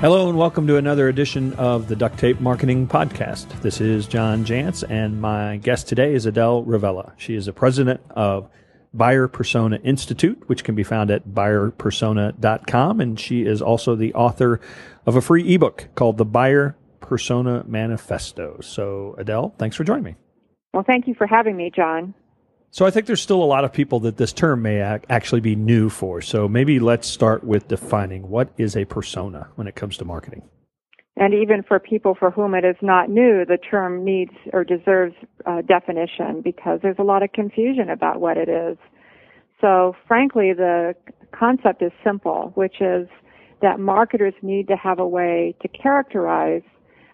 Hello and welcome to another edition of the Duct Tape Marketing Podcast. This is John Jantsch, and my guest today is Adele Revella. She is the president of Buyer Persona Institute, which can be found at buyerpersona.com, and she is also the author of a free ebook called The Buyer Persona Manifesto. So, Adele, thanks for joining me. Well, thank you for having me, John. So I think there's still a lot of people that this term may ac- actually be new for. So maybe let's start with defining what is a persona when it comes to marketing. And even for people for whom it is not new, the term needs or deserves uh, definition because there's a lot of confusion about what it is. So frankly, the concept is simple, which is that marketers need to have a way to characterize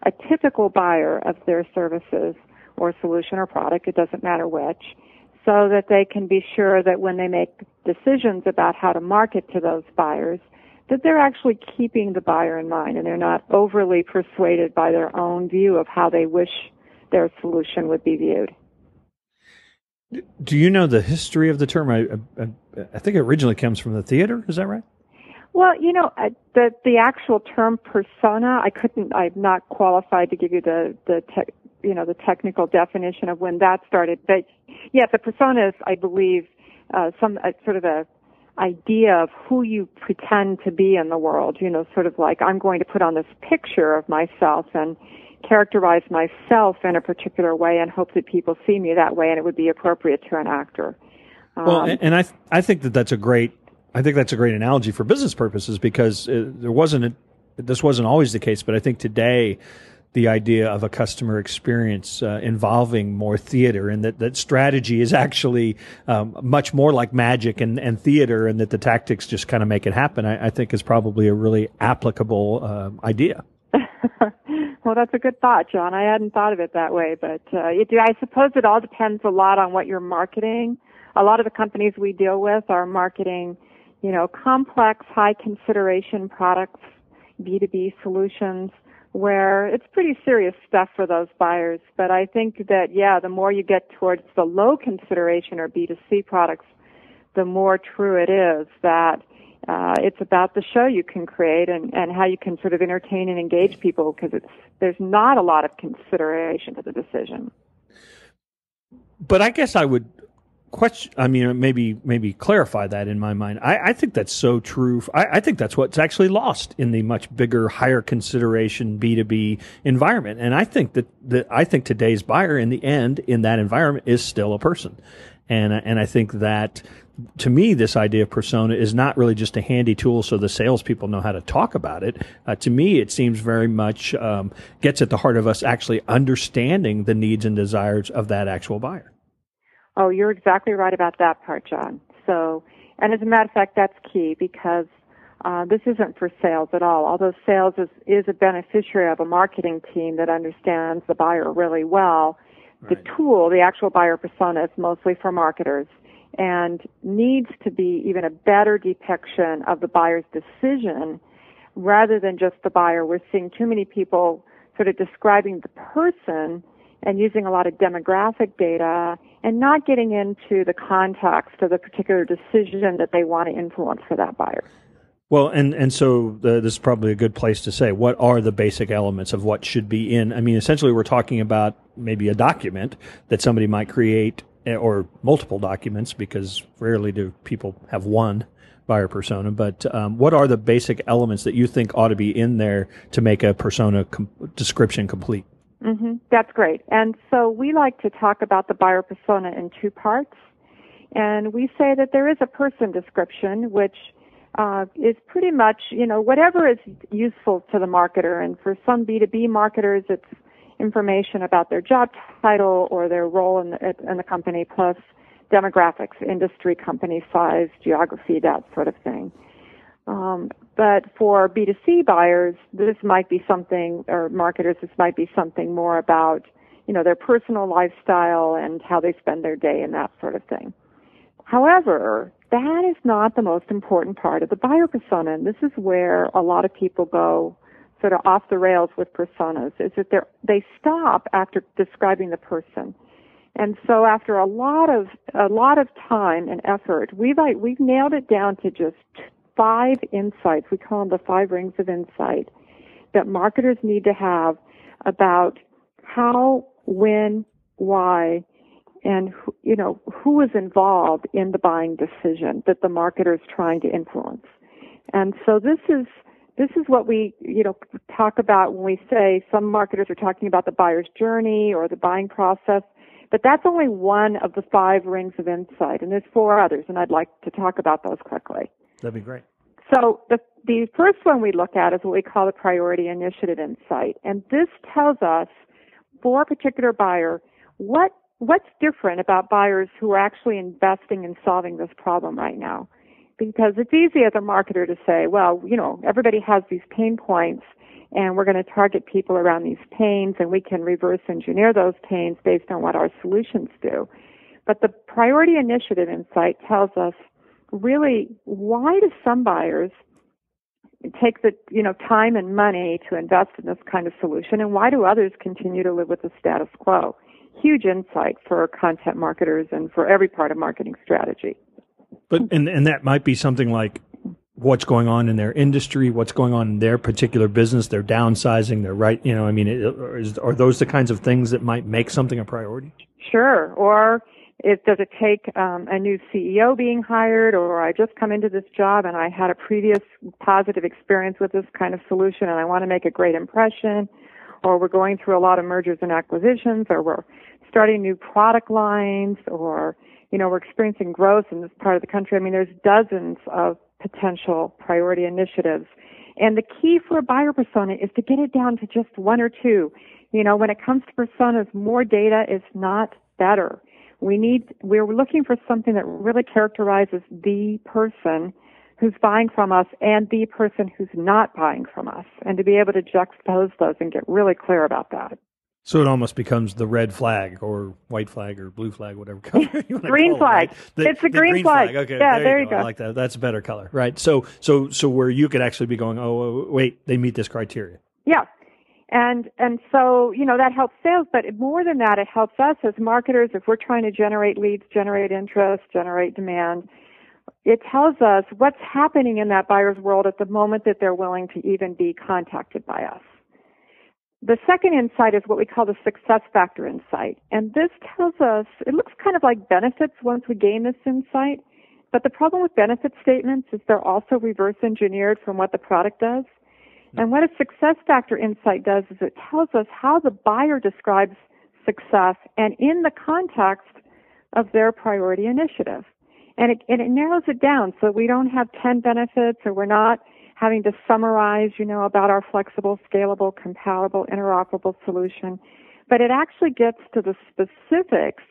a typical buyer of their services or solution or product, it doesn't matter which, so that they can be sure that when they make decisions about how to market to those buyers, that they're actually keeping the buyer in mind and they're not overly persuaded by their own view of how they wish their solution would be viewed. Do you know the history of the term? I, I, I think it originally comes from the theater. Is that right? Well, you know, uh, the the actual term persona, I couldn't. I'm not qualified to give you the the te- you know the technical definition of when that started. But yeah, the persona is, I believe, uh, some uh, sort of a idea of who you pretend to be in the world. You know, sort of like I'm going to put on this picture of myself and characterize myself in a particular way and hope that people see me that way, and it would be appropriate to an actor. Um, well, and, and I th- I think that that's a great I think that's a great analogy for business purposes because it, uh, there wasn't a, this wasn't always the case, but I think today the idea of a customer experience uh, involving more theater and that, that strategy is actually um, much more like magic and, and theater and that the tactics just kind of make it happen, I, I think is probably a really applicable uh, idea. well, that's a good thought, John. I hadn't thought of it that way, but uh, it, I suppose it all depends a lot on what you're marketing. A lot of the companies we deal with are marketing – you know, complex, high consideration products, B2B solutions, where it's pretty serious stuff for those buyers. But I think that, yeah, the more you get towards the low consideration or B2C products, the more true it is that uh, it's about the show you can create and, and how you can sort of entertain and engage people because there's not a lot of consideration to the decision. But I guess I would question i mean maybe maybe clarify that in my mind i, I think that's so true I, I, think that's what's actually lost in the much bigger higher consideration b2b environment and i think that, that i think today's buyer in the end in that environment is still a person and and i think that to me, this idea of persona is not really just a handy tool so the salespeople know how to talk about it. Uh, to me, it seems very much um, gets at the heart of us actually understanding the needs and desires of that actual buyer. Oh, you're exactly right about that part, John. So, and as a matter of fact, that's key because uh, this isn't for sales at all. Although sales is, is a beneficiary of a marketing team that understands the buyer really well, right. the tool, the actual buyer persona, is mostly for marketers and needs to be even a better depiction of the buyer's decision rather than just the buyer. We're seeing too many people sort of describing the person and using a lot of demographic data and not getting into the context of the particular decision that they want to influence for that buyer. Well, and and so the, this is probably a good place to say what are the basic elements of what should be in. I mean, essentially, we're talking about maybe a document that somebody might create, eh, or multiple documents, because rarely do people have one buyer persona. But um, what are the basic elements that you think ought to be in there to make a persona com- description complete? Mm-hmm. That's great. And so we like to talk about the buyer persona in two parts. And we say that there is a person description, which uh, is pretty much, you know, whatever is useful to the marketer. And for some B2B marketers, it's information about their job title or their role in the, in the company, plus demographics, industry, company size, geography, that sort of thing. Um, but for B2C buyers, this might be something, or marketers, this might be something more about, you know, their personal lifestyle and how they spend their day and that sort of thing. However, that is not the most important part of the buyer persona, and this is where a lot of people go sort of off the rails with personas, is that they they stop after describing the person. And so after a lot of a lot of time and effort, we've we've nailed it down to just five insights. We call them the five rings of insight. that marketers need to have about how, when, why, and you know who is involved in the buying decision that the marketer is trying to influence. And so this is this is what we you know talk about when we say some marketers are talking about the buyer's journey or the buying process. But that's only one of the five rings of insight, and there's four others, and I'd like to talk about those quickly. That'd be great. So the the first one we look at is what we call the priority initiative insight, and this tells us for a particular buyer what what's different about buyers who are actually investing in solving this problem right now? Because it's easy as a marketer to say, well, you know, everybody has these pain points and we're going to target people around these pains and we can reverse engineer those pains based on what our solutions do. But the priority initiative insight tells us really why do some buyers take the you know time and money to invest in this kind of solution and why do others continue to live with the status quo huge insight for content marketers and for every part of marketing strategy. But and and that might be something like what's going on in their industry, what's going on in their particular business, they're downsizing, they're right, you know, I mean, is, are those the kinds of things that might make something a priority? Sure. Or it, does it take um, a new CEO being hired, or I just come into this job and I had a previous positive experience with this kind of solution and I want to make a great impression, or we're going through a lot of mergers and acquisitions, or we're starting new product lines, or you know we're experiencing growth in this part of the country. I mean, there's dozens of potential priority initiatives, and the key for a buyer persona is to get it down to just one or two. You know, when it comes to personas, more data is not better. We need, we're looking for something that really characterizes the person who's buying from us and the person who's not buying from us, and to be able to juxtapose those and get really clear about that. So it almost becomes the red flag or white flag or blue flag, whatever color you want green flag. It, right? the, it's a green, green flag. flag. Okay, yeah, there, there you, go. I like that. That's a better color, right? So, so, so where you could actually be going, oh, wait, they meet this criteria. Yeah, and and so you know that helps sales, but more than that, it helps us as marketers if we're trying to generate leads, generate interest, generate demand it tells us what's happening in that buyer's world at the moment that they're willing to even be contacted by us. The second insight is what we call the success factor insight. And this tells us, it looks kind of like benefits once we gain this insight. But the problem with benefit statements is they're also reverse engineered from what the product does. And what a success factor insight does is it tells us how the buyer describes success and in the context of their priority initiative and it, and it narrows it down so we don't have 10 benefits or we're not having to summarize, you know, about our flexible, scalable, compatible, interoperable solution. But it actually gets to the specifics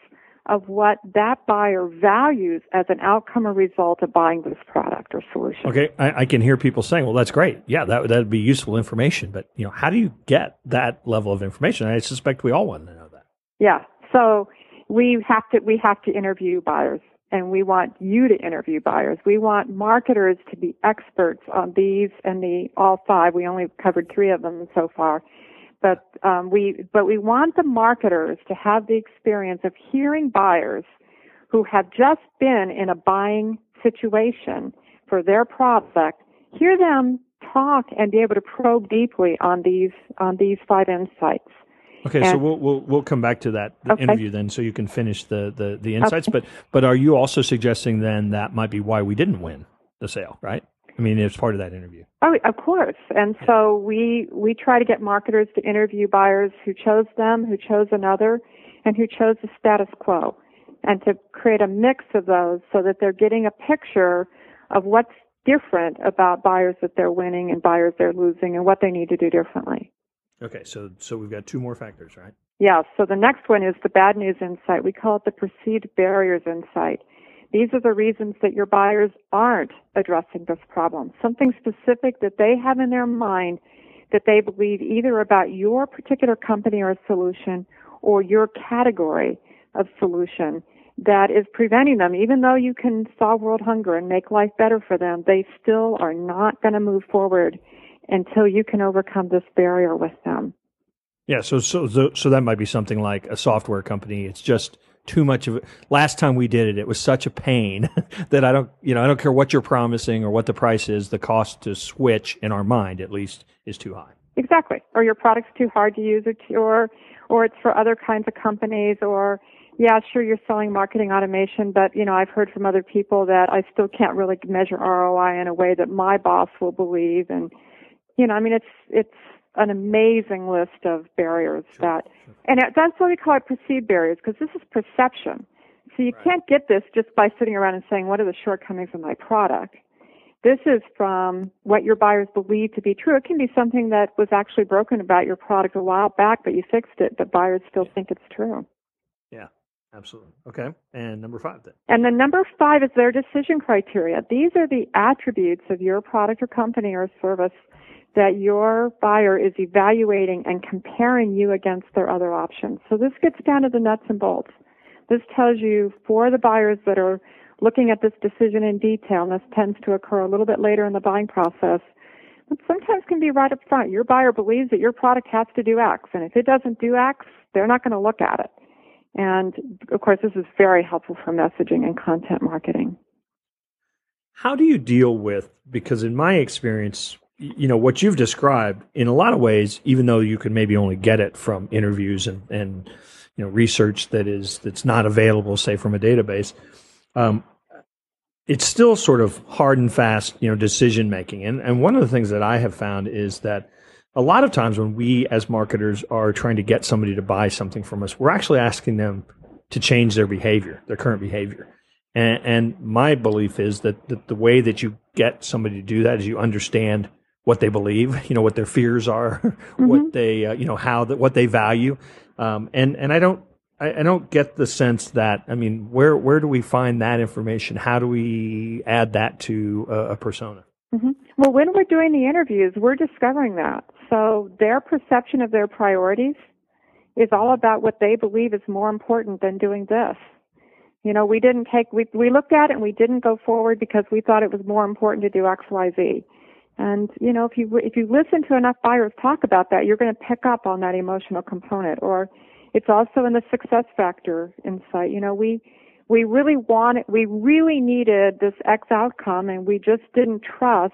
of what that buyer values as an outcome or result of buying this product or solution. Okay, I, I, can hear people saying, "Well, that's great. Yeah, that that'd be useful information." But you know, how do you get that level of information? I suspect we all want to know that. Yeah, so we have to we have to interview buyers and we want you to interview buyers. We want marketers to be experts on these and the all five. We only covered three of them so far, but um, we but we want the marketers to have the experience of hearing buyers who have just been in a buying situation for their product. Hear them talk and be able to probe deeply on these on these five insights. Okay, and, so we'll, we'll we'll come back to that okay. interview then, so you can finish the the, the insights. Okay. But but are you also suggesting then that might be why we didn't win the sale, right? I mean, it's part of that interview. Oh, of course. And so we we try to get marketers to interview buyers who chose them, who chose another, and who chose the status quo, and to create a mix of those so that they're getting a picture of what's different about buyers that they're winning and buyers they're losing, and what they need to do differently. Okay, so so we've got two more factors, right? Yeah. So the next one is the bad news insight. We call it the perceived barriers insight. These are the reasons that your buyers aren't addressing this problem. Something specific that they have in their mind that they believe either about your particular company or solution or your category of solution that is preventing them, even though you can solve world hunger and make life better for them, they still are not going to move forward until you can overcome this barrier with them. Yeah, so so so that might be something like a software company. It's just too much of it. Last time we did it, it was such a pain that I don't, you know, I don't care what you're promising or what the price is. The cost to switch in our mind, at least, is too high. Exactly. Or your product's too hard to use or, to, or, or it's for other kinds of companies or, yeah, sure, you're selling marketing automation, but, you know, I've heard from other people that I still can't really measure ROI in a way that my boss will believe. And, you know, I mean, it's, it's an amazing list of barriers sure, that, and that's why we call it perceived barriers because this is perception. So you right. can't get this just by sitting around and saying, what are the shortcomings of my product? This is from what your buyers believe to be true. It can be something that was actually broken about your product a while back, but you fixed it, but buyers still think it's true. Yeah, absolutely. Okay. And number five then? And then number five is their decision criteria. These are the attributes of your product or company or service that your buyer is evaluating and comparing you against their other options. So this gets down to the nuts and bolts. This tells you for the buyers that are looking at this decision in detail, and this tends to occur a little bit later in the buying process, but sometimes can be right up front. Your buyer believes that your product has to do X, and if it doesn't do X, they're not going to look at it. And of course, this is very helpful for messaging and content marketing. How do you deal with, because in my experience, you know, what you've described in a lot of ways, even though you can maybe only get it from interviews and, and you know, research that is, that's not available, say, from a database, um, it's still sort of hard and fast, you know, decision making. And and one of the things that I have found is that a lot of times when we as marketers are trying to get somebody to buy something from us, we're actually asking them to change their behavior, their current behavior. And, and my belief is that, that the way that you get somebody to do that is you understand what they believe, you know, what their fears are, mm-hmm. what they, uh, you know, how that, what they value. Um, and, and I don't I, I, don't get the sense that I mean, where where do we find that information? How do we add that to a, a persona? Mm-hmm. Well, when we're doing the interviews, we're discovering that. So their perception of their priorities is all about what they believe is more important than doing this. You know, we didn't take we we looked at it and we didn't go forward because we thought it was more important to do X, Y, Z. And you know, if you if you listen to enough buyers talk about that, you're going to pick up on that emotional component. Or it's also in the success factor insight. You know, we we really wanted, we really needed this X outcome, and we just didn't trust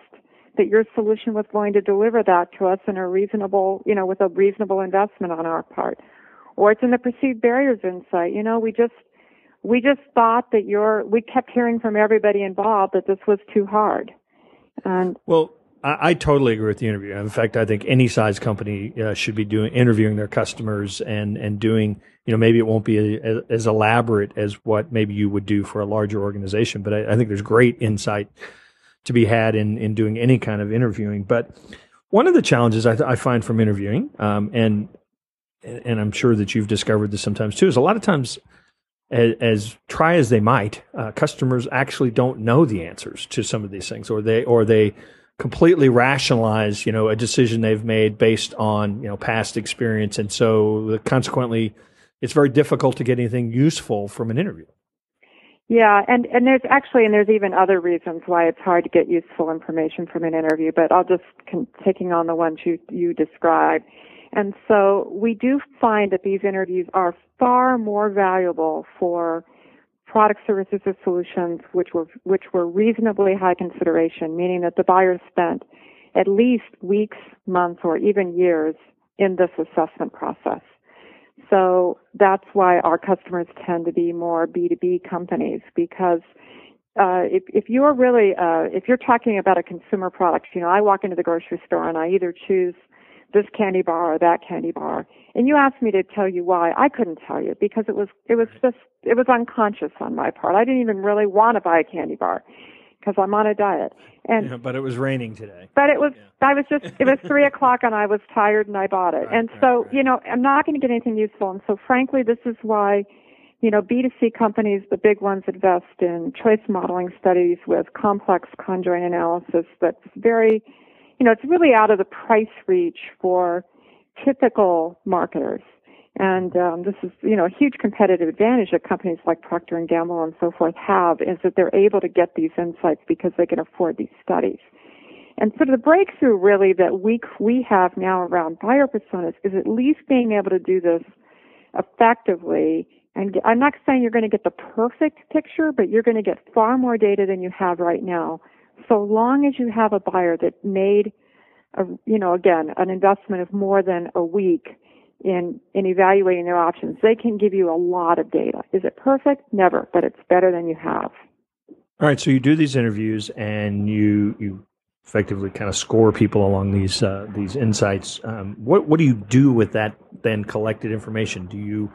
that your solution was going to deliver that to us in a reasonable, you know, with a reasonable investment on our part. Or it's in the perceived barriers insight. You know, we just we just thought that your we kept hearing from everybody involved that this was too hard. And well, I, I, totally agree with the interview. In fact, I think any size company uh, should be doing interviewing their customers and and doing. You know, maybe it won't be a, as elaborate as what maybe you would do for a larger organization, but I, I think there's great insight to be had in in doing any kind of interviewing. But one of the challenges I, I find from interviewing, um, and and I'm sure that you've discovered this sometimes too, is a lot of times as, as, try as they might, uh, customers actually don't know the answers to some of these things, or they or they completely rationalize, you know, a decision they've made based on, you know, past experience. And so consequently, it's very difficult to get anything useful from an interview. Yeah, and, and there's actually, and there's even other reasons why it's hard to get useful information from an interview, but I'll just, con- taking on the ones you, you described. And so we do find that these interviews are far more valuable for product services or solutions which were which were reasonably high consideration, meaning that the buyer spent at least weeks, months, or even years in this assessment process. So that's why our customers tend to be more B2B companies because uh, if, if you're really, uh, if you're talking about a consumer product, you know, I walk into the grocery store and I either choose this candy bar or that candy bar. And you asked me to tell you why. I couldn't tell you because it was it was just it was unconscious on my part. I didn't even really want to buy a candy bar because I'm on a diet. And yeah, but it was raining today. But it was yeah. I was just it was three o'clock and I was tired and I bought it. Right, and right, so right. you know I'm not going to get anything useful. And so frankly, this is why you know, B2C companies, the big ones invest in choice modeling studies with complex conjoint analysis that's very you know, it's really out of the price reach for typical marketers. And um, this is, you know, a huge competitive advantage that companies like Procter and Gamble and so forth have is that they're able to get these insights because they can afford these studies. And sort of the breakthrough really that we we have now around buyer personas is at least being able to do this effectively. And I'm not saying you're going to get the perfect picture, but you're going to get far more data than you have right now so long as you have a buyer that made a, you know, again, an investment of more than a week in, in evaluating their options. They can give you a lot of data. Is it perfect? Never, but it's better than you have. All right. So you do these interviews and you, you effectively kind of score people along these, uh, these insights. Um, what, what do you do with that then collected information? Do you,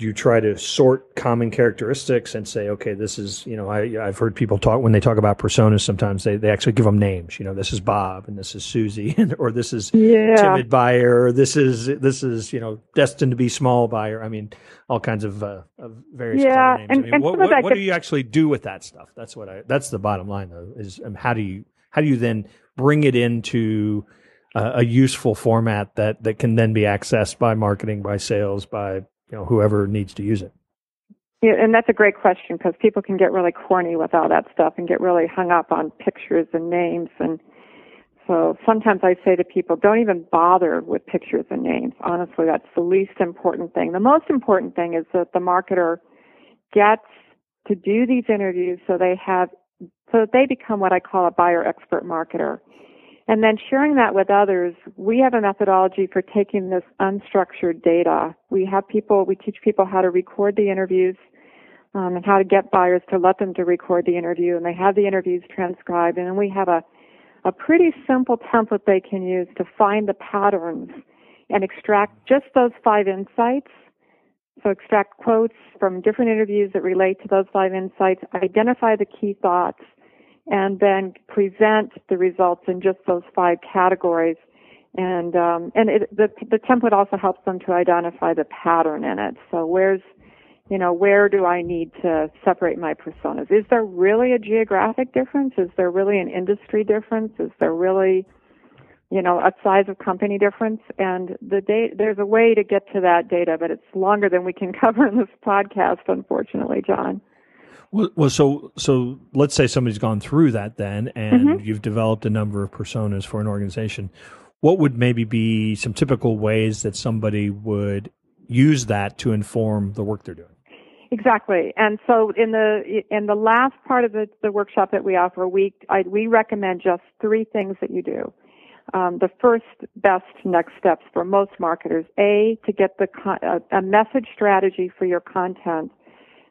you try to sort common characteristics and say, okay, this is, you know, I, I've heard people talk when they talk about personas, sometimes they, they actually give them names, you know, this is Bob and this is Susie and, or this is yeah. timid buyer, or this is, this is, you know, destined to be small buyer. I mean, all kinds of, uh, of various yeah, names. And, I mean, and what, what, what could, do you actually do with that stuff? That's what I, that's the bottom line though, is um, how do you, how do you then bring it into uh, a useful format that, that can then be accessed by marketing, by sales, by, you know, whoever needs to use it? Yeah, and that's a great question because people can get really corny with all that stuff and get really hung up on pictures and names. And so sometimes I say to people, don't even bother with pictures and names. Honestly, that's the least important thing. The most important thing is that the marketer gets to do these interviews so they have, so that they become what I call a buyer expert marketer. And then sharing that with others, we have a methodology for taking this unstructured data. We have people, we teach people how to record the interviews um, and how to get buyers to let them to record the interview, and they have the interviews transcribed, and then we have a a pretty simple template they can use to find the patterns and extract just those five insights. So extract quotes from different interviews that relate to those five insights, identify the key thoughts, and then present the results in just those five categories. And um, and it, the the template also helps them to identify the pattern in it. So where's you know, where do I need to separate my personas? Is there really a geographic difference? Is there really an industry difference? Is there really, you know, a size of company difference? And the data, there's a way to get to that data, but it's longer than we can cover in this podcast, unfortunately, John. Well, well, so so let's say somebody's gone through that then, and mm-hmm. you've developed a number of personas for an organization. What would maybe be some typical ways that somebody would use that to inform the work they're doing? Exactly. And so in the in the last part of the, the workshop that we offer, we I, we recommend just three things that you do. Um, the first best next steps for most marketers: a to get the a, a message strategy for your content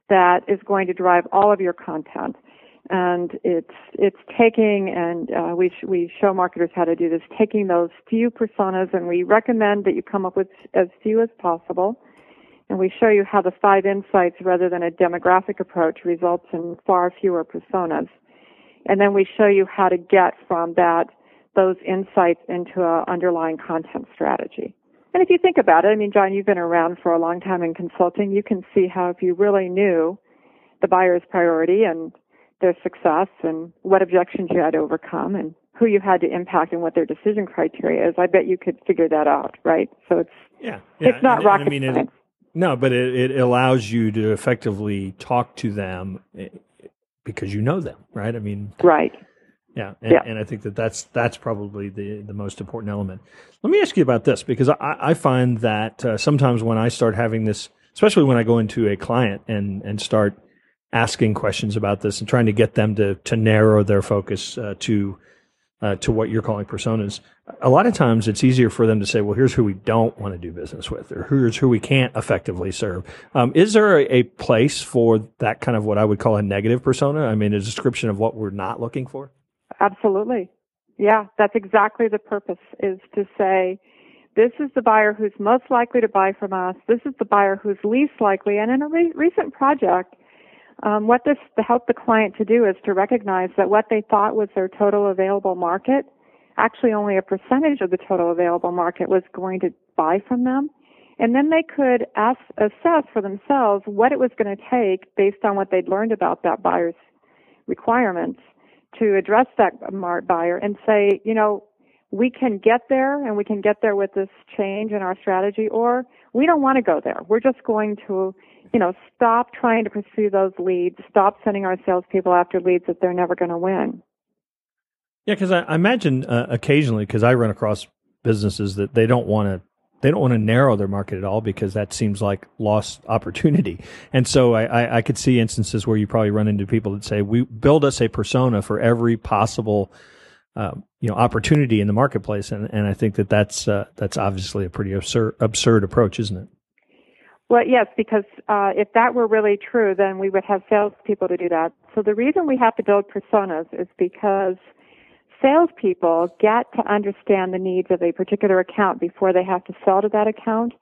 that is going to drive all of your content. And it's it's taking and uh, we sh- we show marketers how to do this, taking those few personas, and we recommend that you come up with as few as possible and we show you how the five insights rather than a demographic approach results in far fewer personas. And then we show you how to get from that those insights into an underlying content strategy. And if you think about it, I mean, John, you've been around for a long time in consulting. You can see how if you really knew the buyer's priority and their success and what objections you had to overcome and who you had to impact and what their decision criteria is, I bet you could figure that out, right? So it's yeah, yeah. it's not and, rocket and I mean, science. No, but it, it allows you to effectively talk to them eh, because you know them, right? I mean, right. Yeah, and, yeah. and I think that that's that's probably the the most important element. Let me ask you about this because I, I find that uh, sometimes when I start having this, especially when I go into a client and and start asking questions about this and trying to get them to to narrow their focus uh, to uh, to what you're calling personas, a lot of times it's easier for them to say, well, here's who we don't want to do business with, or here's who we can't effectively serve. Um, is there a, a, place for that kind of what I would call a negative persona? I mean, a description of what we're not looking for? Absolutely. Yeah, that's exactly the purpose is to say, this is the buyer who's most likely to buy from us. This is the buyer who's least likely. And in a re- recent project, um, what this helped the client to do is to recognize that what they thought was their total available market, actually only a percentage of the total available market was going to buy from them. And then they could ask, assess for themselves what it was going to take based on what they'd learned about that buyer's requirements to address that buyer and say, you know, we can get there and we can get there with this change in our strategy or we don't want to go there. We're just going to you know, stop trying to pursue those leads. Stop sending our salespeople after leads that they're never going to win. Yeah, because I, I, imagine uh, occasionally, because I run across businesses that they don't want to they don't want to narrow their market at all because that seems like lost opportunity. And so I, I, I, could see instances where you probably run into people that say, "We build us a persona for every possible uh, you know opportunity in the marketplace, and and I think that that's uh, that's obviously a pretty absurd absurd approach, isn't it? Well, yes, because uh, if that were really true, then we would have salespeople to do that. So the reason we have to build personas is because salespeople get to understand the needs of a particular account before they have to sell to that account.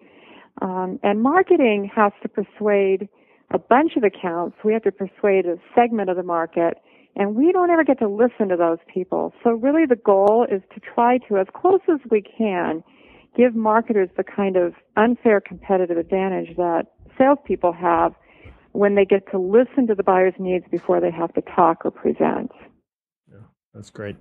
Um, and marketing has to persuade a bunch of accounts. We have to persuade a segment of the market. And we don't ever get to listen to those people. So really the goal is to try to, as close as we can, give marketers the kind of unfair competitive advantage that salespeople have when they get to listen to the buyer's needs before they have to talk or present. That's great.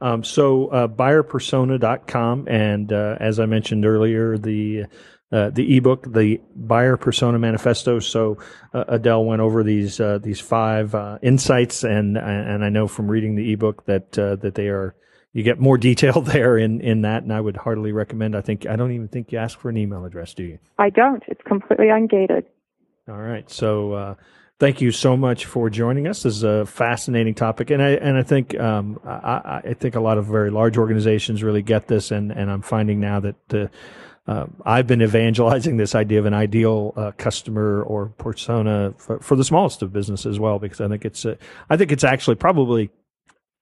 Um, so uh, buyerpersona.com and uh, as I mentioned earlier, the uh, the ebook, the Buyer Persona Manifesto. So uh, Adele went over these uh, these five uh, insights, and and I know from reading the ebook that uh, that they are you get more detail there in in that, and I would heartily recommend. I think I don't even think you ask for an email address, do you? I don't. It's completely ungated. All right. So uh, thank you so much for joining us. This is a fascinating topic, and I and I think um, I, I, think a lot of very large organizations really get this, and and I'm finding now that. Uh, I've been evangelizing this idea of an ideal uh, customer or persona for, for, the smallest of businesses as well, because I think it's I think it's actually probably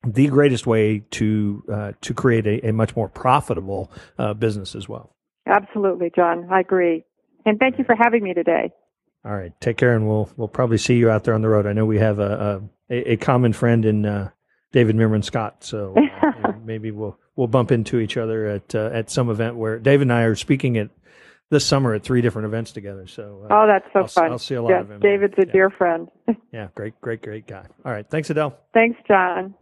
the greatest way to uh, to create a, a, much more profitable uh, business as well. Absolutely, John. I agree. And thank you for having me today. All right, take care, and we'll we'll probably see you out there on the road. I know we have a a, a common friend in uh, David Meerman Scott, so uh, maybe we'll we'll bump into each other at uh, at some event where David and I are speaking at this summer at three different events together. So uh, oh, that's so I'll, fun. I'll see a lot yeah, of him. David's a yeah. dear friend. yeah, great, great, great guy. All right, thanks, Adele. Thanks, John.